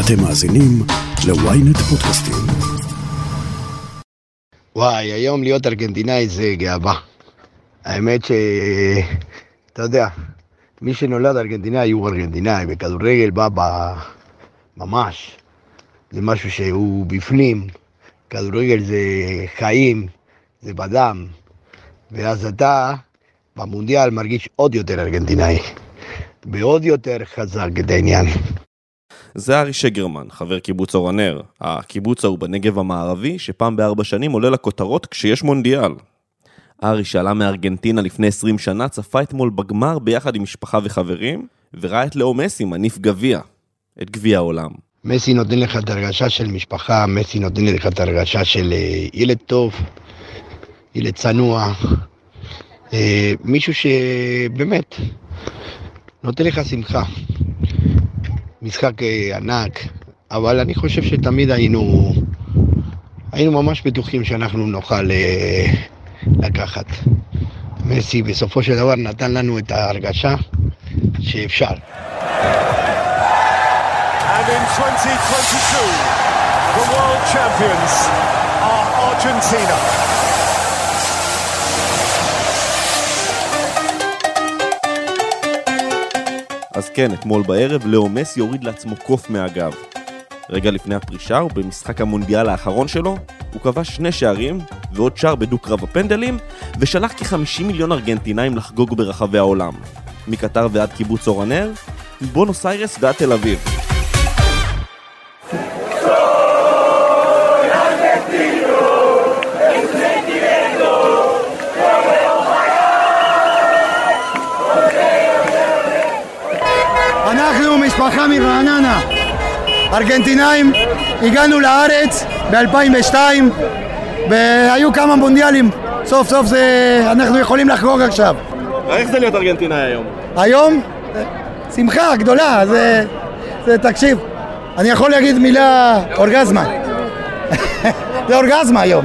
אתם מאזינים ל-ynet פודקאסטים. וואי, היום להיות ארגנטינאי זה גאווה. האמת ש... אתה יודע, מי שנולד ארגנטינאי הוא ארגנטינאי, וכדורגל בא ב... ממש. זה משהו שהוא בפנים. כדורגל זה חיים, זה בדם. ואז אתה במונדיאל מרגיש עוד יותר ארגנטינאי. ועוד יותר חזק את העניין. זה ארי שגרמן, חבר קיבוץ אור הנר. הקיבוץ ההוא בנגב המערבי, שפעם בארבע שנים עולה לכותרות כשיש מונדיאל. ארי שעלה מארגנטינה לפני 20 שנה, צפה אתמול בגמר ביחד עם משפחה וחברים, וראה את לאו מסי מניף גביע, את גביע העולם. מסי נותן לך את הרגשה של משפחה, מסי נותן לך את הרגשה של אה, ילד טוב, ילד צנוע, אה, מישהו שבאמת נותן לך שמחה. משחק אה, ענק, אבל אני חושב שתמיד היינו, היינו ממש בטוחים שאנחנו נוכל אה, לקחת. מסי בסופו של דבר נתן לנו את ההרגשה שאפשר. And in 2022, the world champions are Argentina. אז כן, אתמול בערב לאו מסי הוריד לעצמו קוף מהגב. רגע לפני הפרישה, ובמשחק המונדיאל האחרון שלו, הוא כבש שני שערים, ועוד שער בדו-קרב הפנדלים, ושלח כ-50 מיליון ארגנטינאים לחגוג ברחבי העולם. מקטר ועד קיבוץ אור הנר, מבונוס איירס ועד תל אביב. מרעננה, ארגנטינאים, הגענו לארץ ב-2002 והיו כמה מונדיאלים, סוף סוף זה, אנחנו יכולים לחגוג עכשיו. איך זה להיות ארגנטינאי היום? היום, שמחה גדולה, זה, זה תקשיב, אני יכול להגיד מילה אורגזמה. זה אורגזמה היום.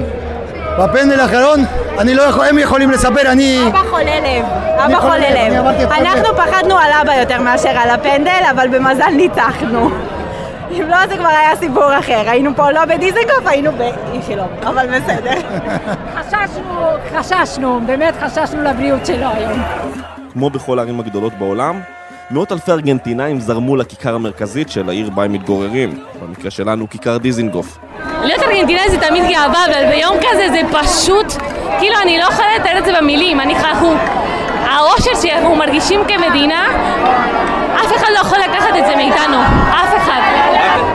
בפנדל האחרון, אני לא יכול, הם יכולים לספר, אני... אבא חולה לב, אבא חולה חולה לב, אנחנו. פחדנו על אבא יותר מאשר על הפנדל, אבל במזל ניצחנו. אם לא, זה כבר היה סיפור אחר. היינו פה לא בדיזנגוף, היינו באיכילוב, אבל בסדר. חששנו, חששנו, באמת חששנו לבריאות שלו היום. כמו בכל הערים הגדולות בעולם, מאות אלפי ארגנטינאים זרמו לכיכר המרכזית של העיר בה הם מתגוררים, במקרה שלנו כיכר דיזינגוף. להיות ארגנטינאי זה תמיד גאווה, אבל ביום כזה זה פשוט, כאילו אני לא יכולה לתאר את זה במילים, אני אנחנו, האושר שאנחנו מרגישים כמדינה, אף אחד לא יכול לקחת את זה מאיתנו, אף אחד.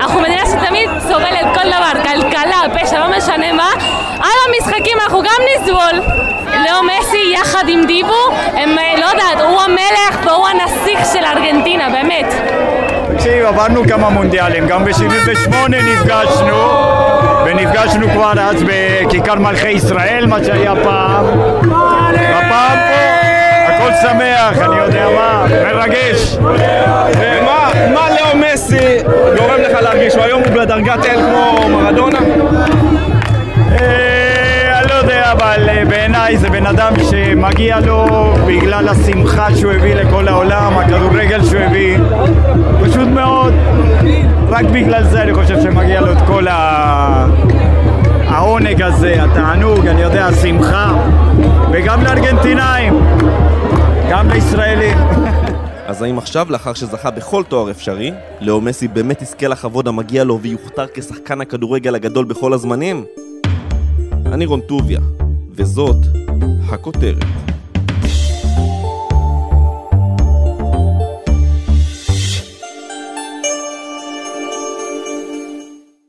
אנחנו מדינה שתמיד סובלת כל דבר, כלכלה, פשע, לא משנה מה, על המשחקים אנחנו גם נסבול. לאו מסי יחד עם דיבו, הם, לא יודעת, הוא המלך והוא הנסיך של ארגנטינה, באמת. תקשיב, עברנו כמה מונדיאלים, גם ב-78 נפגשנו, ונפגשנו כבר אז בכיכר מלכי ישראל, מה שהיה פעם. הפעם פה, הכל שמח, אני יודע מה, מרגש. ומה מה לאו מסי גורם לך להרגיש? הוא היום הוא בדרגת אל כמו מרדונה? אבל אה, בעיניי זה בן אדם שמגיע לו בגלל השמחה שהוא הביא לכל העולם, הכדורגל שהוא הביא, פשוט מאוד. רק בגלל זה אני חושב שמגיע לו את כל ה... העונג הזה, התענוג, אני יודע, השמחה, וגם לארגנטינאים, גם לישראלים. אז האם עכשיו, לאחר שזכה בכל תואר אפשרי, לאו מסי באמת יזכה לכבוד המגיע לו ויוכתר כשחקן הכדורגל הגדול בכל הזמנים? אני רון טוביה, וזאת הכותרת.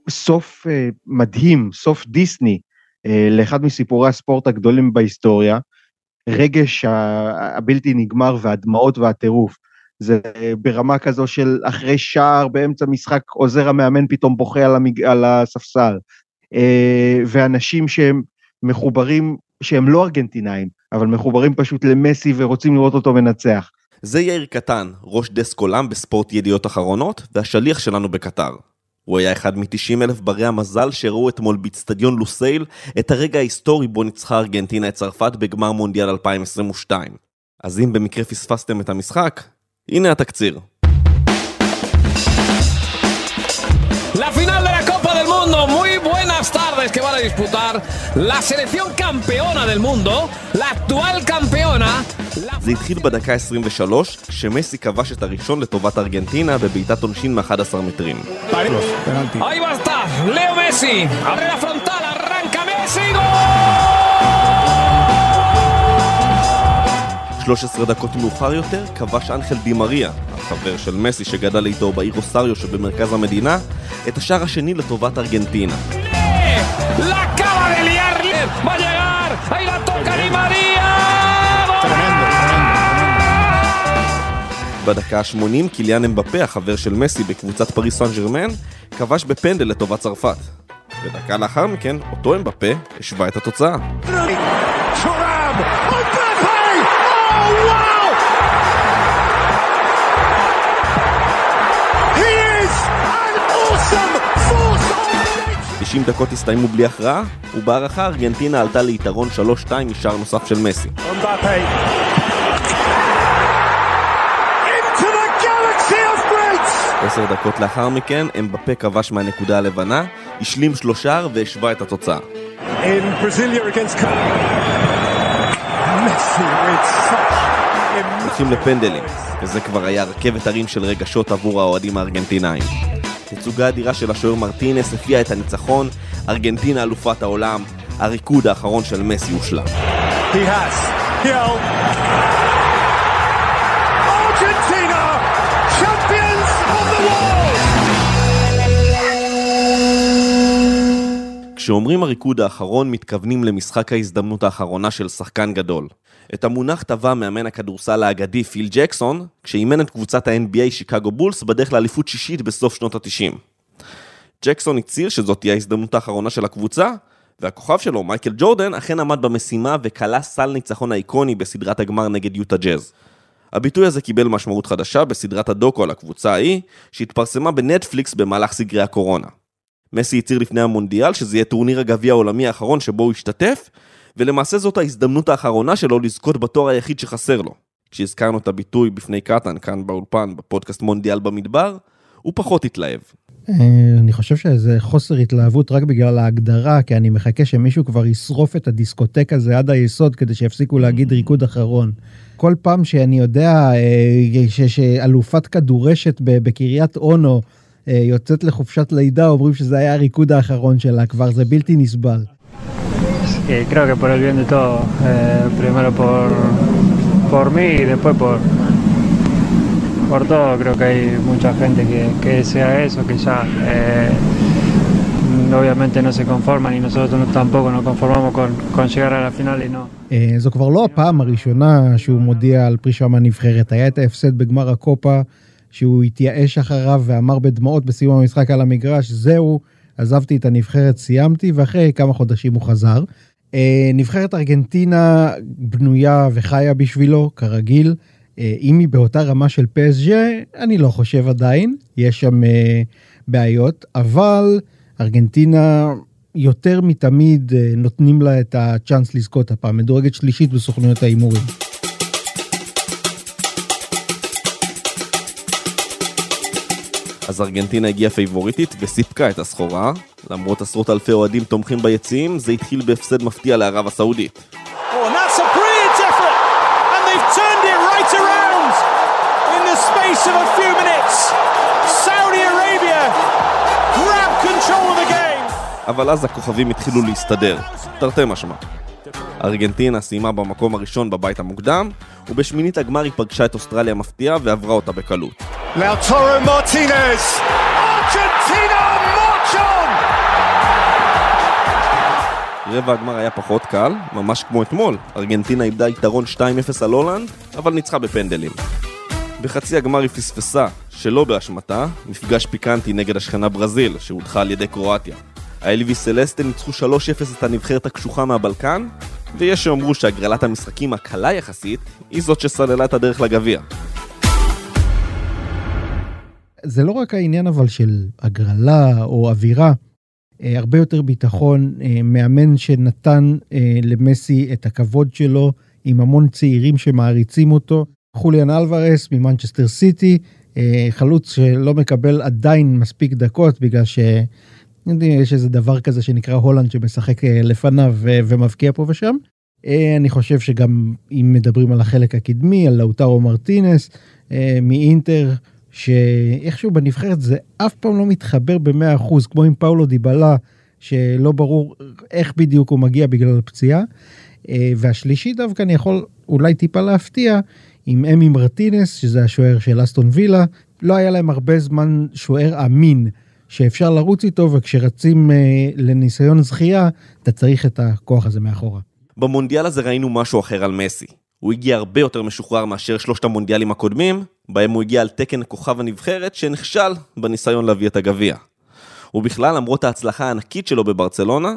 סוף אה, מדהים, סוף דיסני, אה, לאחד מסיפורי הספורט הגדולים בהיסטוריה. רגש הבלתי נגמר והדמעות והטירוף. זה אה, ברמה כזו של אחרי שער באמצע משחק עוזר המאמן פתאום בוכה על, המג... על הספסל. אה, ואנשים שהם מחוברים, שהם לא ארגנטינאים, אבל מחוברים פשוט למסי ורוצים לראות אותו מנצח. זה יאיר קטן, ראש דסק עולם בספורט ידיעות אחרונות, והשליח שלנו בקטר. הוא היה אחד מ-90 אלף ברי המזל שראו אתמול באצטדיון לוסייל את הרגע ההיסטורי בו ניצחה ארגנטינה את צרפת בגמר מונדיאל 2022. אז אם במקרה פספסתם את המשחק, הנה התקציר. la tardes que van a disputar la selección campeona del mundo, la actual campeona. זה התחיל בדקה 23, כשמסי כבש את הראשון לטובת ארגנטינה בבעיטת עונשין מ-11 מטרים. Ahí va a estar Leo Messi. Abre la frontal, arranca Messi. ¡Gol! 13 דקות מאוחר יותר כבש אנחל דימריה, החבר של מסי שגדל איתו בעיר אוסריו שבמרכז המדינה, את השער השני לטובת ארגנטינה. La acaba de liar. Va a llegar. Ahí la toca Di María. בדקה ה-80 קיליאן אמבפה, החבר של מסי בקבוצת פריס סן ג'רמן, כבש בפנדל לטובת צרפת. ודקה לאחר מכן, אותו אמבפה השווה את התוצאה. 90 דקות הסתיימו בלי הכרעה, ובהערכה ארגנטינה עלתה ליתרון 3-2 משער נוסף של מסי. עשר דקות לאחר מכן, אמבפה כבש מהנקודה הלבנה, השלים שלושה והשווה את התוצאה. הולכים לפנדלים, וזה כבר היה רכבת הרים של רגשות עבור האוהדים הארגנטינאים. תצוגה אדירה של השוער מרטינס הביאה את הניצחון, ארגנטינה אלופת העולם, הריקוד האחרון של מסי הושלם. He has. Hill. כשאומרים הריקוד האחרון, מתכוונים למשחק ההזדמנות האחרונה של שחקן גדול. את המונח טבע מאמן הכדורסל האגדי פיל ג'קסון, כשאימן את קבוצת ה-NBA שיקגו בולס בדרך לאליפות שישית בסוף שנות ה-90. ג'קסון הצהיר שזאת תהיה ההזדמנות האחרונה של הקבוצה, והכוכב שלו, מייקל ג'ורדן, אכן עמד במשימה וכלה סל ניצחון האיקוני בסדרת הגמר נגד יוטה ג'אז. הביטוי הזה קיבל משמעות חדשה בסדרת הדוקו על הקבוצה ההיא, שהתפרסמה בנטפליקס במהלך סגרי הקורונה. מסי הצהיר לפני המונדיאל שזה יהיה טורניר הגביע העולמי האחרון שבו הוא השתתף, ולמעשה זאת ההזדמנות האחרונה שלו לזכות בתואר היחיד שחסר לו. כשהזכרנו את הביטוי בפני קטן, כאן באולפן, בפודקאסט מונדיאל במדבר, הוא פחות התלהב. אה, אני חושב שזה חוסר התלהבות רק בגלל ההגדרה, כי אני מחכה שמישהו כבר ישרוף את הדיסקוטק הזה עד היסוד כדי שיפסיקו להגיד ריקוד אחרון. כל פעם שאני יודע אה, שאלופת כדורשת בקריית אונו יוצאת לחופשת לידה, אומרים שזה היה הריקוד האחרון שלה כבר, זה בלתי נסבל. Y creo que por el bien de todos, eh, primero por, por mí y después por, por todo, creo que hay mucha gente que, que desea eso, que ya eh, obviamente no se conforman y nosotros no- tampoco nos conformamos con, con llegar a la final y no. אה, זו כבר לא הפעם הראשונה שהוא מודיע על פרישה מהנבחרת. היה את ההפסד בגמר הקופה, שהוא התייאש אחריו ואמר בדמעות בסיום המשחק על המגרש, זהו, עזבתי את הנבחרת, סיימתי, ואחרי כמה חודשים הוא חזר. אה, נבחרת ארגנטינה בנויה וחיה בשבילו, כרגיל. אה, אם היא באותה רמה של PSG, אני לא חושב עדיין, יש שם אה, בעיות, אבל ארגנטינה יותר מתמיד נותנים לה את הצ'אנס לזכות הפעם, מדורגת שלישית בסוכנויות ההימורים. אז ארגנטינה הגיעה פייבוריטית וסיפקה את הסחורה. למרות עשרות אלפי אוהדים תומכים ביציעים, זה התחיל בהפסד מפתיע לערב הסעודית. Oh. אבל אז הכוכבים התחילו להסתדר, תרתי משמע. ארגנטינה סיימה במקום הראשון בבית המוקדם, ובשמינית הגמר היא פגשה את אוסטרליה מפתיעה ועברה אותה בקלות. Lautaro Martinez. March on! רבע הגמר היה פחות קל, ממש כמו אתמול. ארגנטינה איבדה יתרון 2-0 על הולנד, אבל ניצחה בפנדלים. בחצי הגמר היא פספסה, שלא באשמתה, מפגש פיקנטי נגד השכנה ברזיל, שהודחה על ידי קרואטיה. האלווי סלסטה ניצחו 3-0 את הנבחרת הקשוחה מהבלקן, ויש שאומרו שהגרלת המשחקים הקלה יחסית, היא זאת שסללה את הדרך לגביע. זה לא רק העניין אבל של הגרלה או אווירה, אה, הרבה יותר ביטחון, אה, מאמן שנתן אה, למסי את הכבוד שלו, עם המון צעירים שמעריצים אותו. חוליאן אלוורס ממנצ'סטר סיטי, אה, חלוץ שלא מקבל עדיין מספיק דקות בגלל ש... יש איזה דבר כזה שנקרא הולנד שמשחק אה, לפניו ומבקיע פה ושם. אני חושב שגם אם מדברים על החלק הקדמי, על לאוטרו מרטינס מאינטר, שאיכשהו בנבחרת זה אף פעם לא מתחבר ב-100%, כמו עם פאולו דיבלה, שלא ברור איך בדיוק הוא מגיע בגלל הפציעה. והשלישי דווקא אני יכול אולי טיפה להפתיע, עם אמי מרטינס, שזה השוער של אסטון וילה, לא היה להם הרבה זמן שוער אמין שאפשר לרוץ איתו, וכשרצים אה, לניסיון זכייה, אתה צריך את הכוח הזה מאחורה. במונדיאל הזה ראינו משהו אחר על מסי. הוא הגיע הרבה יותר משוחרר מאשר שלושת המונדיאלים הקודמים, בהם הוא הגיע על תקן כוכב הנבחרת שנכשל בניסיון להביא את הגביע. ובכלל, למרות ההצלחה הענקית שלו בברצלונה,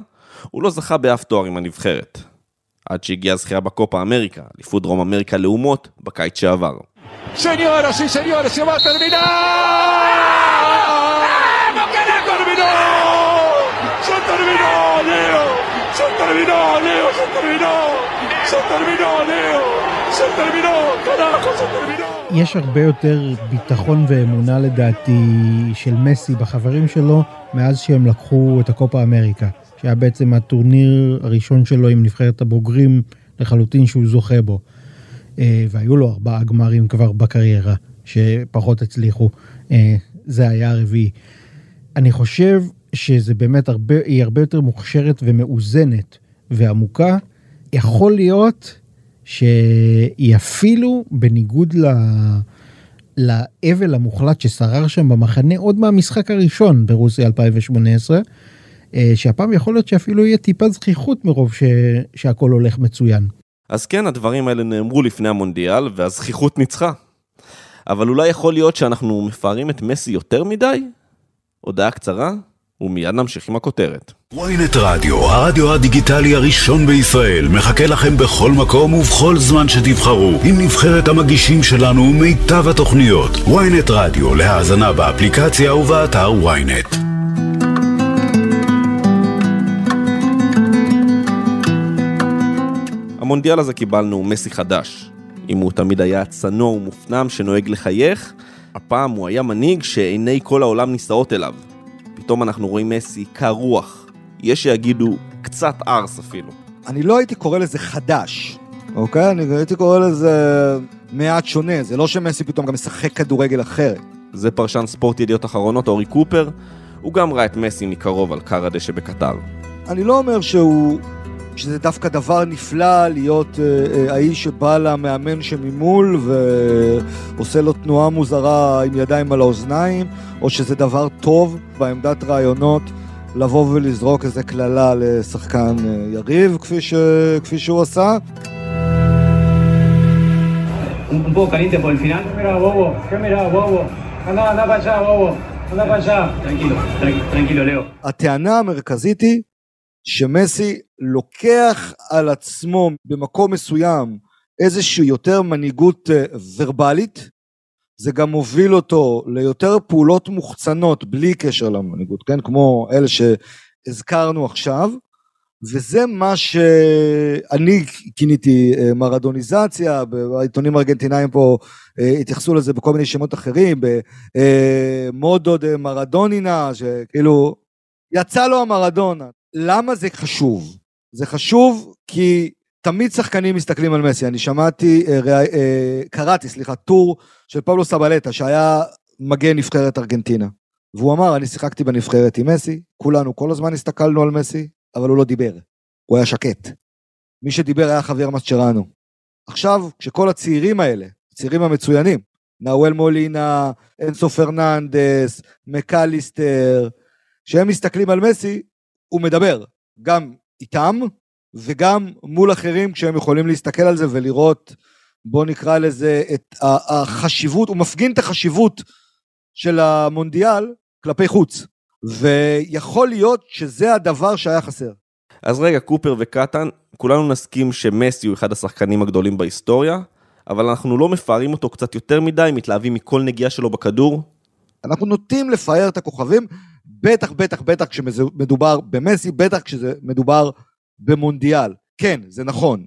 הוא לא זכה באף תואר עם הנבחרת. עד שהגיעה הזכייה בקופה אמריקה, אליפות דרום אמריקה לאומות, בקיץ שעבר. Señoras y señores. ¡Se terminó, Leo! ¡Se terminó! ¡Carajo, se terminó! יש הרבה יותר ביטחון ואמונה לדעתי של מסי בחברים שלו מאז שהם לקחו את הקופה אמריקה. שהיה בעצם הטורניר הראשון שלו עם נבחרת הבוגרים לחלוטין שהוא זוכה בו. אה, והיו לו ארבעה גמרים כבר בקריירה, שפחות הצליחו. אה, זה היה הרביעי. אני חושב שזה באמת הרבה, היא הרבה יותר מוכשרת ומאוזנת ועמוקה. יכול להיות שהיא אפילו, בניגוד ל... לאבל המוחלט ששרר שם במחנה עוד מהמשחק הראשון ברוסיה 2018, אה, שהפעם יכול להיות שאפילו יהיה טיפה זכיחות מרוב ש... שהכל הולך מצוין. אז כן, הדברים האלה נאמרו לפני המונדיאל, והזכיחות ניצחה. אבל אולי יכול להיות שאנחנו מפארים את מסי יותר מדי? הודעה קצרה, ומיד נמשיך עם הכותרת. ynet רדיו, הרדיו הדיגיטלי הראשון בישראל, מחכה לכם בכל מקום ובכל זמן שתבחרו, עם נבחרת המגישים שלנו ומיטב התוכניות. ynet רדיו, להאזנה באפליקציה ובאתר ynet. במונדיאל הזה קיבלנו מסי חדש. אם הוא תמיד היה צנוע ומופנם שנוהג לחייך, הפעם הוא היה מנהיג שעיני כל העולם נישאות אליו. פתאום אנחנו רואים מסי קר רוח. יש שיגידו קצת ארס אפילו. אני לא הייתי קורא לזה חדש, אוקיי? אני הייתי קורא לזה מעט שונה. זה לא שמסי פתאום גם משחק כדורגל אחרת. זה פרשן ספורט ידיעות אחרונות, אורי קופר. הוא גם ראה את מסי מקרוב על קר הדשא בקטר. אני לא אומר שהוא שזה דווקא דבר נפלא להיות אה, אה, האיש שבא למאמן שממול ועושה לו תנועה מוזרה עם ידיים על האוזניים, או שזה דבר טוב בעמדת רעיונות לבוא ולזרוק איזה קללה לשחקן אה, יריב, כפי, ש... כפי שהוא עשה. un poco caliente por el final. Mira, bobo, ¿qué mira, bobo? Anda, anda para allá, bobo. Anda para allá. Tranquilo, tranquilo, Leo. הטענה המרכזית היא שמסי לוקח על עצמו במקום מסוים איזושהי יותר מנהיגות אה, ורבלית, זה גם מוביל אותו ליותר פעולות מוחצנות בלי קשר למנהיגות, כן? כמו אלה שהזכרנו עכשיו, וזה מה שאני כיניתי אה, מרדוניזציה, בעיתונים הארגנטינאים פה אה, התייחסו לזה בכל מיני שמות אחרים, במודו דה מרדונינה, שכאילו יצא לו המרדונה. למה זה חשוב? זה חשוב כי תמיד שחקנים מסתכלים על מסי. אני שמעתי, אה, אה, קראתי, סליחה, טור של פבלו סבלטה, שהיה מגן נבחרת ארגנטינה. והוא אמר, אני שיחקתי בנבחרת עם מסי, כולנו כל הזמן הסתכלנו על מסי, אבל הוא לא דיבר. הוא היה שקט. מי שדיבר היה חבר מסצ'רנו. עכשיו, כשכל הצעירים האלה, הצעירים המצוינים, נאוול מולינה, אינסו פרננדס, מקליסטר, כשהם מסתכלים על מסי, הוא מדבר גם איתם וגם מול אחרים כשהם יכולים להסתכל על זה ולראות, בוא נקרא לזה, את החשיבות, הוא מפגין את החשיבות של המונדיאל כלפי חוץ. ויכול להיות שזה הדבר שהיה חסר. אז רגע, קופר וקטן, כולנו נסכים שמסי הוא אחד השחקנים הגדולים בהיסטוריה, אבל אנחנו לא מפארים אותו קצת יותר מדי, מתלהבים מכל נגיעה שלו בכדור? אנחנו נוטים לפאר את הכוכבים, בטח, בטח, בטח כשמדובר במסי, בטח כשזה מדובר במונדיאל. כן, זה נכון,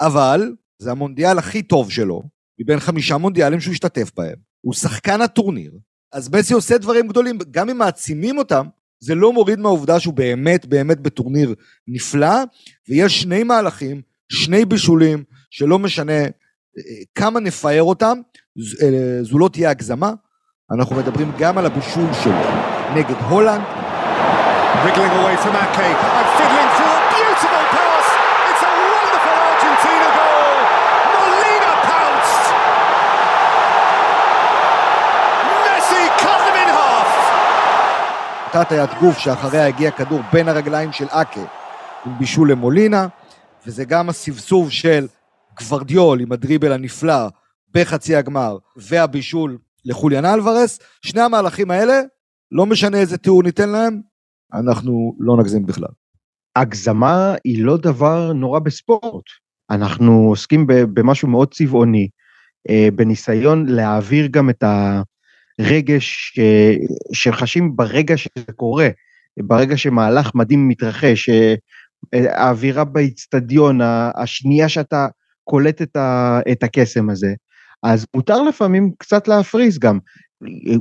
אבל זה המונדיאל הכי טוב שלו, מבין חמישה מונדיאלים שהוא השתתף בהם. הוא שחקן הטורניר, אז מסי עושה דברים גדולים, גם אם מעצימים אותם, זה לא מוריד מהעובדה שהוא באמת באמת בטורניר נפלא, ויש שני מהלכים, שני בישולים, שלא משנה אה, כמה נפאר אותם, אה, זו לא תהיה הגזמה. אנחנו מדברים גם על הבישול שלו נגד הולנד. Wriggling away from Ake and fiddling through a beautiful pass. It's a wonderful Argentina goal. Molina pounced. Messi cut them in half. אותה הטיית גוף שאחריה הגיע כדור בין הרגליים של אקה עם בישול למולינה, וזה גם הסבסוב של גוורדיול עם הדריבל הנפלא בחצי הגמר, והבישול לחוליאן אלוורס. שני המהלכים האלה, לא משנה איזה תיאור ניתן להם, אנחנו לא נגזים בכלל. הגזמה היא לא דבר נורא בספורט. אנחנו עוסקים במשהו מאוד צבעוני, אה, בניסיון להעביר גם את הרגש אה, שחשים ברגע שזה קורה, ברגע שמהלך מדהים מתרחש, אה, האווירה באיצטדיון, השנייה שאתה קולט את הקסם הזה. אז מותר לפעמים קצת להפריז גם.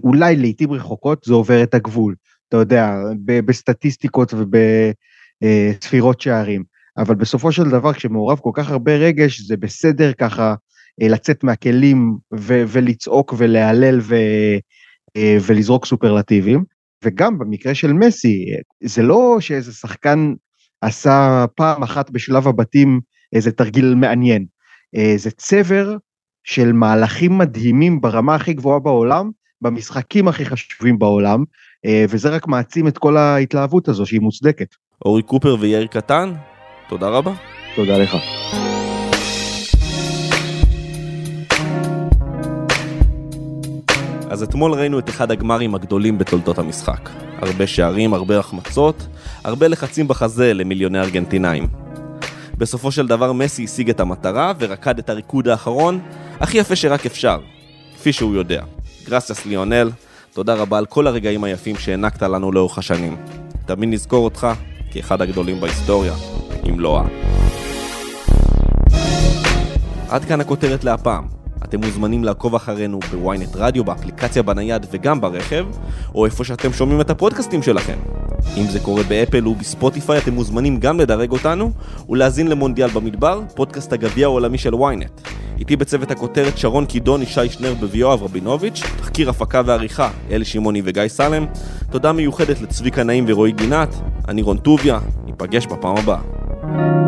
אולי לעיתים רחוקות זה עובר את הגבול, אתה יודע, בסטטיסטיקות ובספירות שערים. אבל בסופו של דבר, כשמעורב כל כך הרבה רגש, זה בסדר ככה אה, לצאת מהכלים ו- ולצעוק ולהלל ו- אה, ולזרוק סופרלטיבים. וגם במקרה של מסי, זה לא שאיזה שחקן עשה פעם אחת בשלב הבתים איזה תרגיל מעניין. אה, זה צבר של מהלכים מדהימים ברמה הכי גבוהה בעולם, במשחקים הכי חשובים בעולם, אה, וזה רק מעצים את כל ההתלהבות הזו שהיא מוצדקת. אורי קופר ויאיר קטן, תודה רבה. תודה לך. אז אתמול ראינו את אחד הגמרים הגדולים בתולדות המשחק. הרבה שערים, הרבה החמצות, הרבה לחצים בחזה למיליוני ארגנטינאים. בסופו של דבר מסי השיג את המטרה ורקד את הריקוד האחרון הכי יפה שרק אפשר, כפי שהוא יודע. גרסיאס ליונל, תודה רבה על כל הרגעים היפים שהענקת לנו לאורך השנים. תמיד נזכור אותך כאחד הגדולים בהיסטוריה, אם לא ה... עד כאן הכותרת להפעם. אתם מוזמנים לעקוב אחרינו בוויינט רדיו, באפליקציה בנייד וגם ברכב, או איפה שאתם שומעים את הפודקאסטים שלכם. אם זה קורה באפל ובספוטיפיי, אתם מוזמנים גם לדרג אותנו ולהזין למונדיאל במדבר, פודקאסט הגביע העולמי של ynet. איתי בצוות הכותרת שרון קידון, ישי שנר ויואב רבינוביץ', תחקיר הפקה ועריכה, אלי שמעוני וגיא סלם. תודה מיוחדת לצביקה נעים ורועי גינת, אני רון טוביה, ניפגש בפעם הבאה.